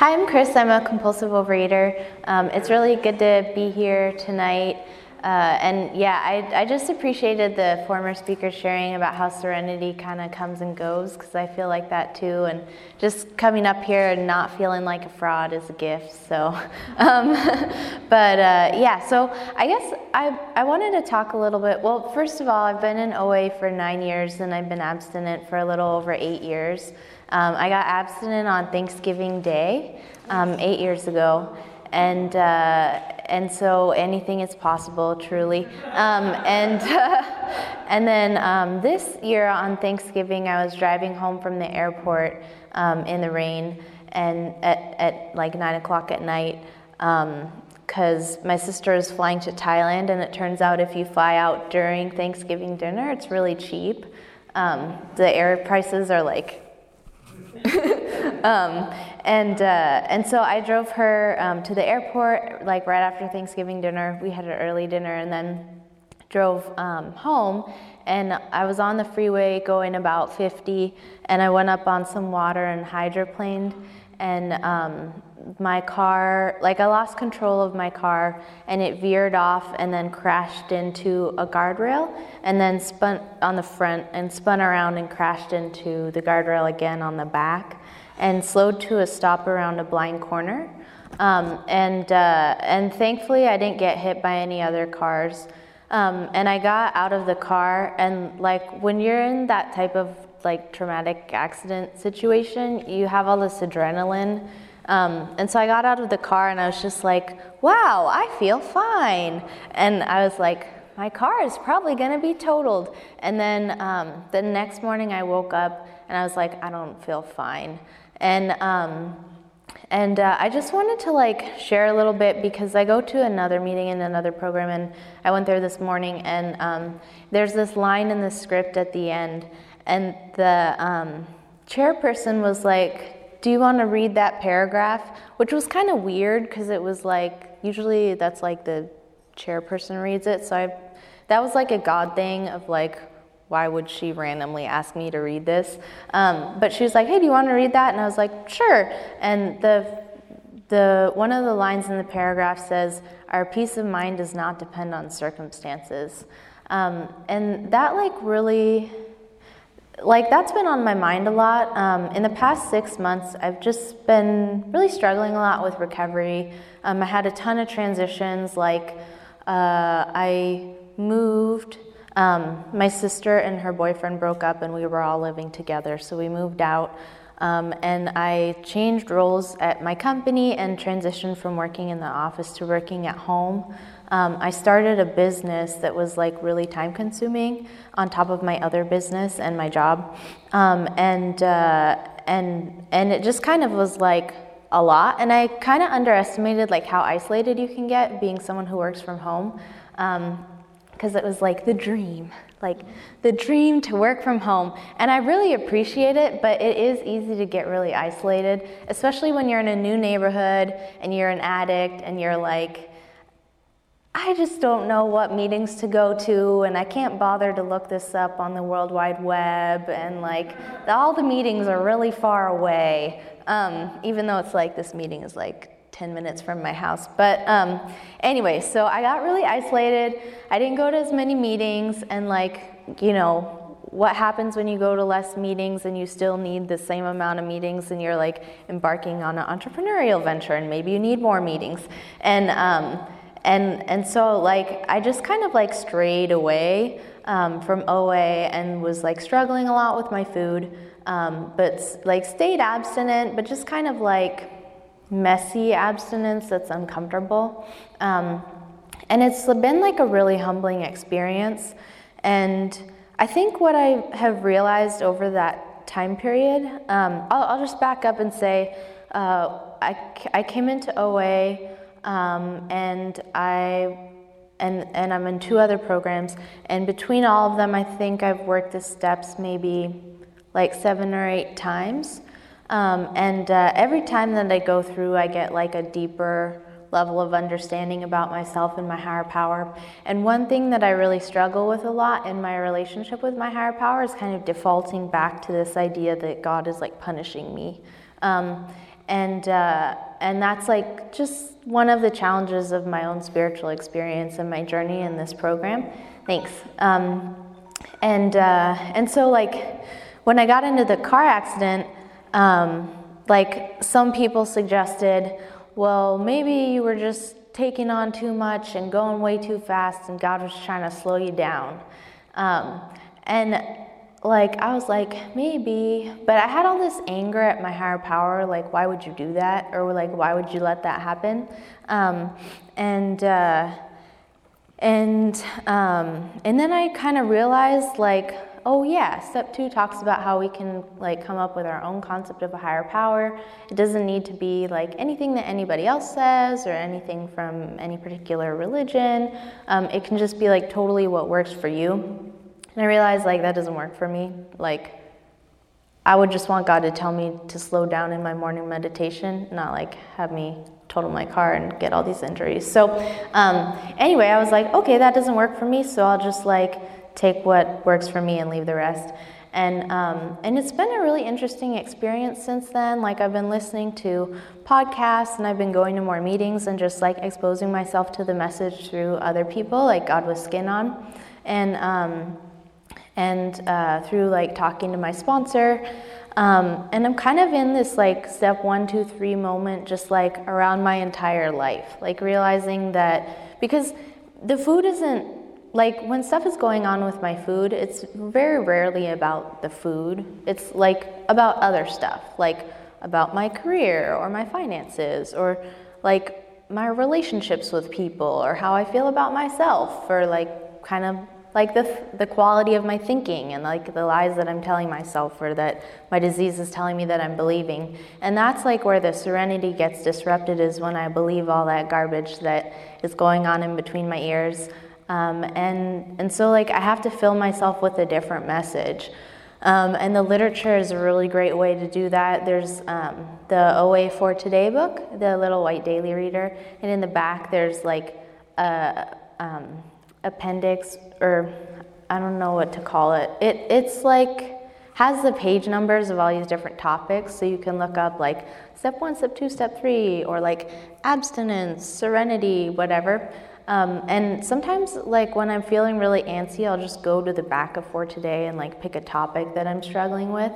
Hi, I'm Chris. I'm a compulsive overeater. Um, it's really good to be here tonight. Uh, and yeah, I, I just appreciated the former speaker sharing about how serenity kind of comes and goes because I feel like that too. And just coming up here and not feeling like a fraud is a gift. So, um, but uh, yeah, so I guess I, I wanted to talk a little bit. Well, first of all, I've been in OA for nine years and I've been abstinent for a little over eight years. Um, I got abstinent on Thanksgiving Day um, eight years ago and uh, and so anything is possible, truly. Um, and uh, and then um, this year on Thanksgiving, I was driving home from the airport um, in the rain, and at at like nine o'clock at night. because um, my sister is flying to Thailand, and it turns out if you fly out during Thanksgiving dinner, it's really cheap. Um, the air prices are like um, and uh, and so I drove her um, to the airport like right after Thanksgiving dinner. We had an early dinner and then drove um, home. And I was on the freeway going about 50, and I went up on some water and hydroplaned. And um, my car, like I lost control of my car, and it veered off and then crashed into a guardrail, and then spun on the front and spun around and crashed into the guardrail again on the back and slowed to a stop around a blind corner. Um, and, uh, and thankfully, I didn't get hit by any other cars. Um, and I got out of the car, and like when you're in that type of like traumatic accident situation, you have all this adrenaline. Um, and so I got out of the car and I was just like, wow, I feel fine. And I was like, my car is probably going to be totaled. And then um, the next morning I woke up and I was like, I don't feel fine. And um, and uh, I just wanted to like share a little bit because I go to another meeting in another program, and I went there this morning, and um, there's this line in the script at the end, and the um, chairperson was like, "Do you want to read that paragraph?" Which was kind of weird because it was like usually that's like the chairperson reads it, so I that was like a God thing of like why would she randomly ask me to read this? Um, but she was like, hey, do you want to read that? And I was like, sure. And the, the, one of the lines in the paragraph says, our peace of mind does not depend on circumstances. Um, and that like really, like that's been on my mind a lot. Um, in the past six months, I've just been really struggling a lot with recovery. Um, I had a ton of transitions, like uh, I moved um, my sister and her boyfriend broke up, and we were all living together, so we moved out. Um, and I changed roles at my company and transitioned from working in the office to working at home. Um, I started a business that was like really time consuming on top of my other business and my job. Um, and, uh, and, and it just kind of was like a lot. And I kind of underestimated like how isolated you can get being someone who works from home. Um, because it was like the dream, like the dream to work from home. And I really appreciate it, but it is easy to get really isolated, especially when you're in a new neighborhood and you're an addict and you're like, I just don't know what meetings to go to, and I can't bother to look this up on the World Wide Web, and like all the meetings are really far away, um, even though it's like this meeting is like 10 minutes from my house. But um, anyway, so I got really isolated. I didn't go to as many meetings, and like, you know, what happens when you go to less meetings and you still need the same amount of meetings and you're like embarking on an entrepreneurial venture and maybe you need more meetings. And, um, and, and so like I just kind of like strayed away um, from OA and was like struggling a lot with my food, um, but like stayed abstinent, but just kind of like messy abstinence that's uncomfortable. Um, and it's been like a really humbling experience. And I think what I have realized over that time period, um, I'll, I'll, just back up and say uh, I, I came into OA um, and I and, and I'm in two other programs. And between all of them, I think I've worked the steps maybe like seven or eight times. Um, and uh, every time that I go through, I get like a deeper level of understanding about myself and my higher power. And one thing that I really struggle with a lot in my relationship with my higher power is kind of defaulting back to this idea that God is like punishing me. Um, and uh, and that's like just one of the challenges of my own spiritual experience and my journey in this program. Thanks. Um, and uh, and so like when I got into the car accident, um, like some people suggested, well, maybe you were just taking on too much and going way too fast, and God was trying to slow you down. Um, and like I was like maybe, but I had all this anger at my higher power. Like, why would you do that? Or like, why would you let that happen? Um, and uh, and um, and then I kind of realized like, oh yeah, step two talks about how we can like come up with our own concept of a higher power. It doesn't need to be like anything that anybody else says or anything from any particular religion. Um, it can just be like totally what works for you. And I realized like that doesn't work for me. Like I would just want God to tell me to slow down in my morning meditation, not like have me total my car and get all these injuries. So um, anyway, I was like, okay, that doesn't work for me, so I'll just like take what works for me and leave the rest. And um, and it's been a really interesting experience since then. Like I've been listening to podcasts and I've been going to more meetings and just like exposing myself to the message through other people, like God with skin on, and. Um, and uh, through like talking to my sponsor. Um, and I'm kind of in this like step one, two, three moment, just like around my entire life, like realizing that because the food isn't like when stuff is going on with my food, it's very rarely about the food. It's like about other stuff, like about my career or my finances or like my relationships with people or how I feel about myself or like kind of like the, the quality of my thinking and like the lies that I'm telling myself or that my disease is telling me that I'm believing. And that's like where the serenity gets disrupted is when I believe all that garbage that is going on in between my ears. Um, and, and so like I have to fill myself with a different message. Um, and the literature is a really great way to do that. There's um, the OA for Today book, the little white daily reader, and in the back there's like a, um, appendix or I don't know what to call it. It it's like has the page numbers of all these different topics so you can look up like step one, step two, step three, or like abstinence, serenity, whatever. Um, and sometimes, like when I'm feeling really antsy, I'll just go to the back of For Today and like pick a topic that I'm struggling with,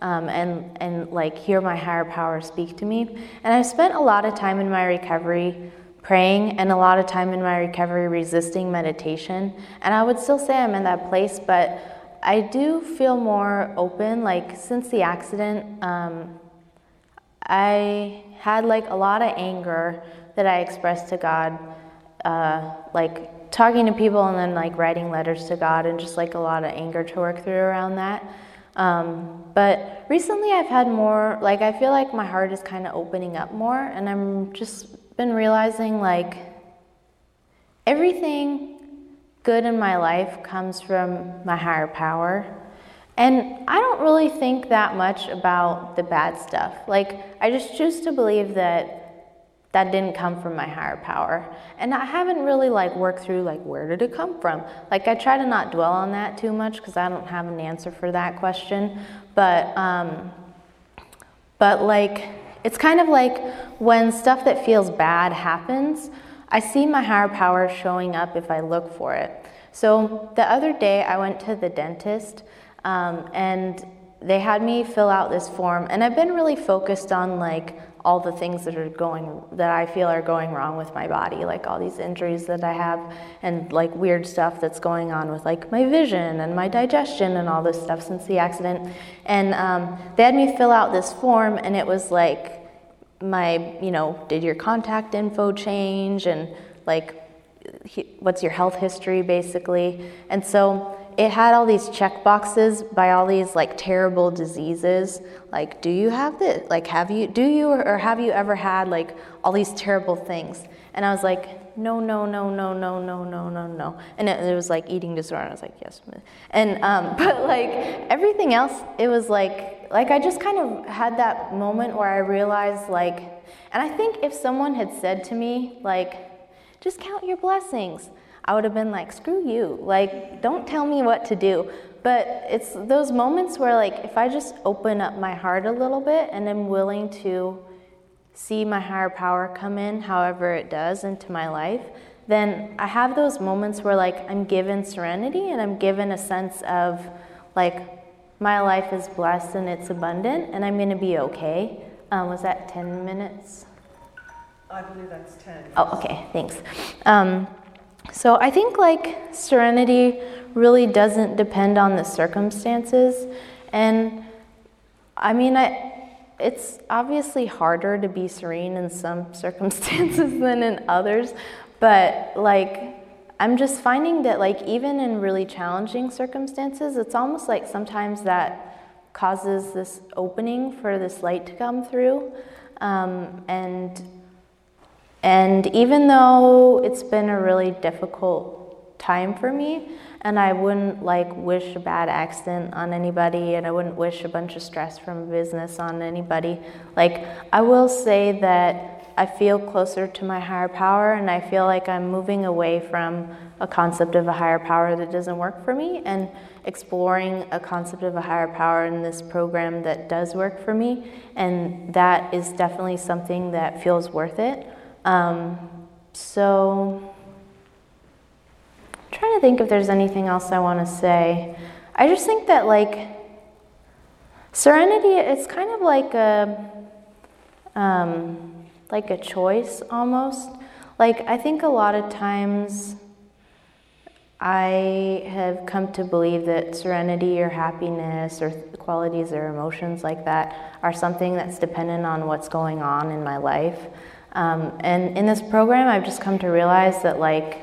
um, and and like hear my higher power speak to me. And I've spent a lot of time in my recovery praying and a lot of time in my recovery resisting meditation. And I would still say I'm in that place, but I do feel more open. Like since the accident, um, I had like a lot of anger that I expressed to God, uh, like talking to people and then like writing letters to God, and just like a lot of anger to work through around that. Um, but recently I've had more, like, I feel like my heart is kind of opening up more, and I'm just been realizing like everything good in my life comes from my higher power. And I don't really think that much about the bad stuff. Like, I just choose to believe that that didn't come from my higher power. And I haven't really like worked through like where did it come from? Like I try to not dwell on that too much because I don't have an answer for that question. But um, but like it's kind of like when stuff that feels bad happens, I see my higher power showing up if I look for it. So the other day I went to the dentist um, and they had me fill out this form, and I've been really focused on like all the things that are going that I feel are going wrong with my body, like all these injuries that I have, and like weird stuff that's going on with like my vision and my digestion and all this stuff since the accident. And um, they had me fill out this form, and it was like my, you know, did your contact info change, and like, what's your health history, basically. And so it had all these check boxes by all these like terrible diseases. Like do you have this like have you do you or, or, have you ever had like all these terrible things? And i was like no no no no no no no no no. And it, it was like eating disorder. And i was like yes and um, but like everything else it was like like i just kind of had that moment where i realized like and i think if someone had said to me like just count your blessings I would have been like, screw you. Like, don't tell me what to do. But it's those moments where, like, if I just open up my heart a little bit and I'm willing to see my higher power come in however it does into my life, then I have those moments where like I'm given serenity and I'm given a sense of like my life is blessed and it's abundant and I'm going to be okay. Um, was that 10 minutes? I believe that's 10. Oh, okay, thanks. Um, so I think like serenity really doesn't depend on the circumstances. And I mean, I, it's obviously harder to be serene in some circumstances than in others, but like, I'm just finding that, like, even in really challenging circumstances, it's almost like sometimes that causes this opening for this light to come through. Um, and and even though it's been a really difficult time for me, and I wouldn't like wish a bad accident on anybody, and I wouldn't wish a bunch of stress from business on anybody, like I will say that I feel closer to my higher power, and I feel like I'm moving away from a concept of a higher power that doesn't work for me and exploring a concept of a higher power in this program that does work for me. And that is definitely something that feels worth it. Um, so, I'm trying to think if there's anything else I want to say. I just think that, like, serenity, it's kind of like a, um, like a choice almost. Like, I think a lot of times I have come to believe that serenity or happiness or qualities or emotions like that are something that's dependent on what's going on in my life. Um, and in this program, I've just come to realize that like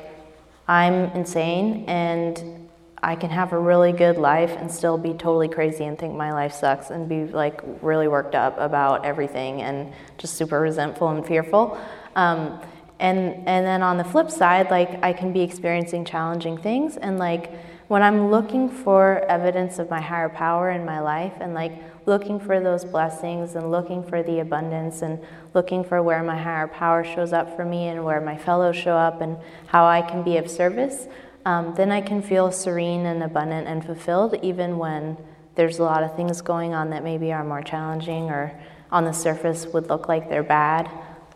I'm insane and I can have a really good life and still be totally crazy and think my life sucks and be like really worked up about everything and just super resentful and fearful. Um, and and then on the flip side, like I can be experiencing challenging things and like when I'm looking for evidence of my higher power in my life and like looking for those blessings and looking for the abundance and looking for where my higher power shows up for me and where my fellows show up and how I can be of service, um, then I can feel serene and abundant and fulfilled even when there's a lot of things going on that maybe are more challenging or on the surface would look like they're bad.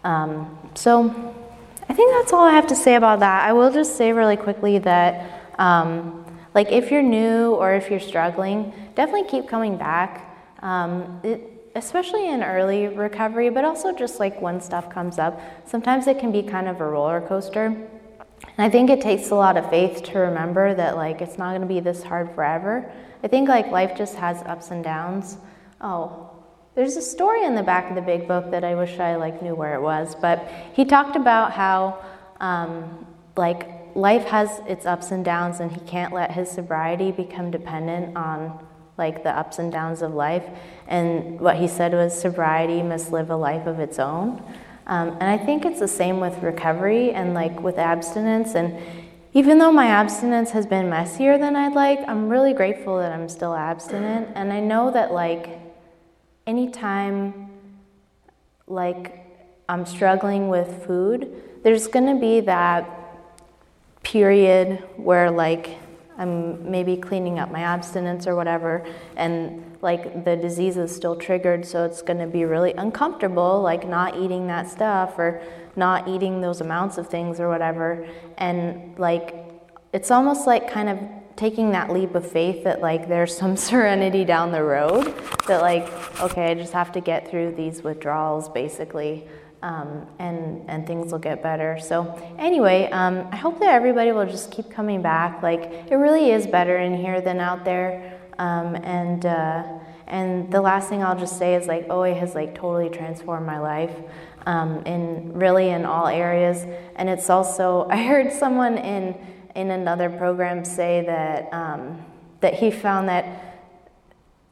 Um, so I think that's all I have to say about that. I will just say really quickly that. Um, like if you're new or if you're struggling, definitely keep coming back. Um, it, especially in early recovery, but also just like when stuff comes up. Sometimes it can be kind of a roller coaster. And I think it takes a lot of faith to remember that like it's not going to be this hard forever. I think like life just has ups and downs. Oh, there's a story in the back of the big book that I wish I like knew where it was, but he talked about how um, like life has its ups and downs, and he can't let his sobriety become dependent on like the ups and downs of life. And what he said was sobriety must live a life of its own. Um, and I think it's the same with recovery and like with abstinence. And even though my abstinence has been messier than I'd like, I'm really grateful that I'm still abstinent. And I know that like anytime like I'm struggling with food, there's to be that period where like I'm maybe cleaning up my abstinence or whatever, and like the disease is still triggered, so it's going to be really uncomfortable, like not eating that stuff or not eating those amounts of things or whatever. And like, it's almost like kind of taking that leap of faith that like there's some serenity down the road that like, okay, I just have to get through these withdrawals basically um, and and things will get better. So anyway, um, I hope that everybody will just keep coming back. Like it really is better in here than out there. Um, and uh, and the last thing I'll just say is like OA has like totally transformed my life um, in really in all areas. And it's also I heard someone in in another program say that um, that he found that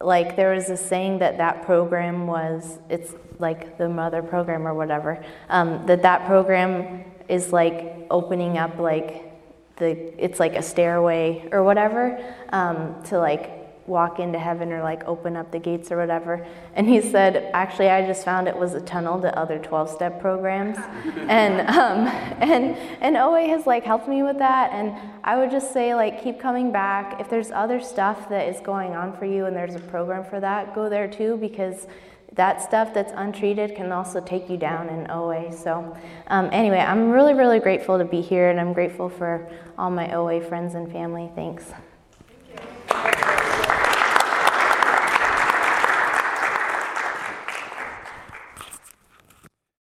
like there was a saying that that program was it's like the mother program or whatever um, that that program is like opening up like the it's like a stairway or whatever um, to like walk into heaven or like open up the gates or whatever. And he said, actually, I just found it was a tunnel to other 12 step programs. and, um, and, and OA has like helped me with that. And I would just say, like, keep coming back. If there's other stuff that is going on for you and there's a program for that, go there too because that stuff that's untreated can also take you down in OA. So, um, anyway, I'm really, really grateful to be here and I'm grateful for all my OA friends and family. Thanks.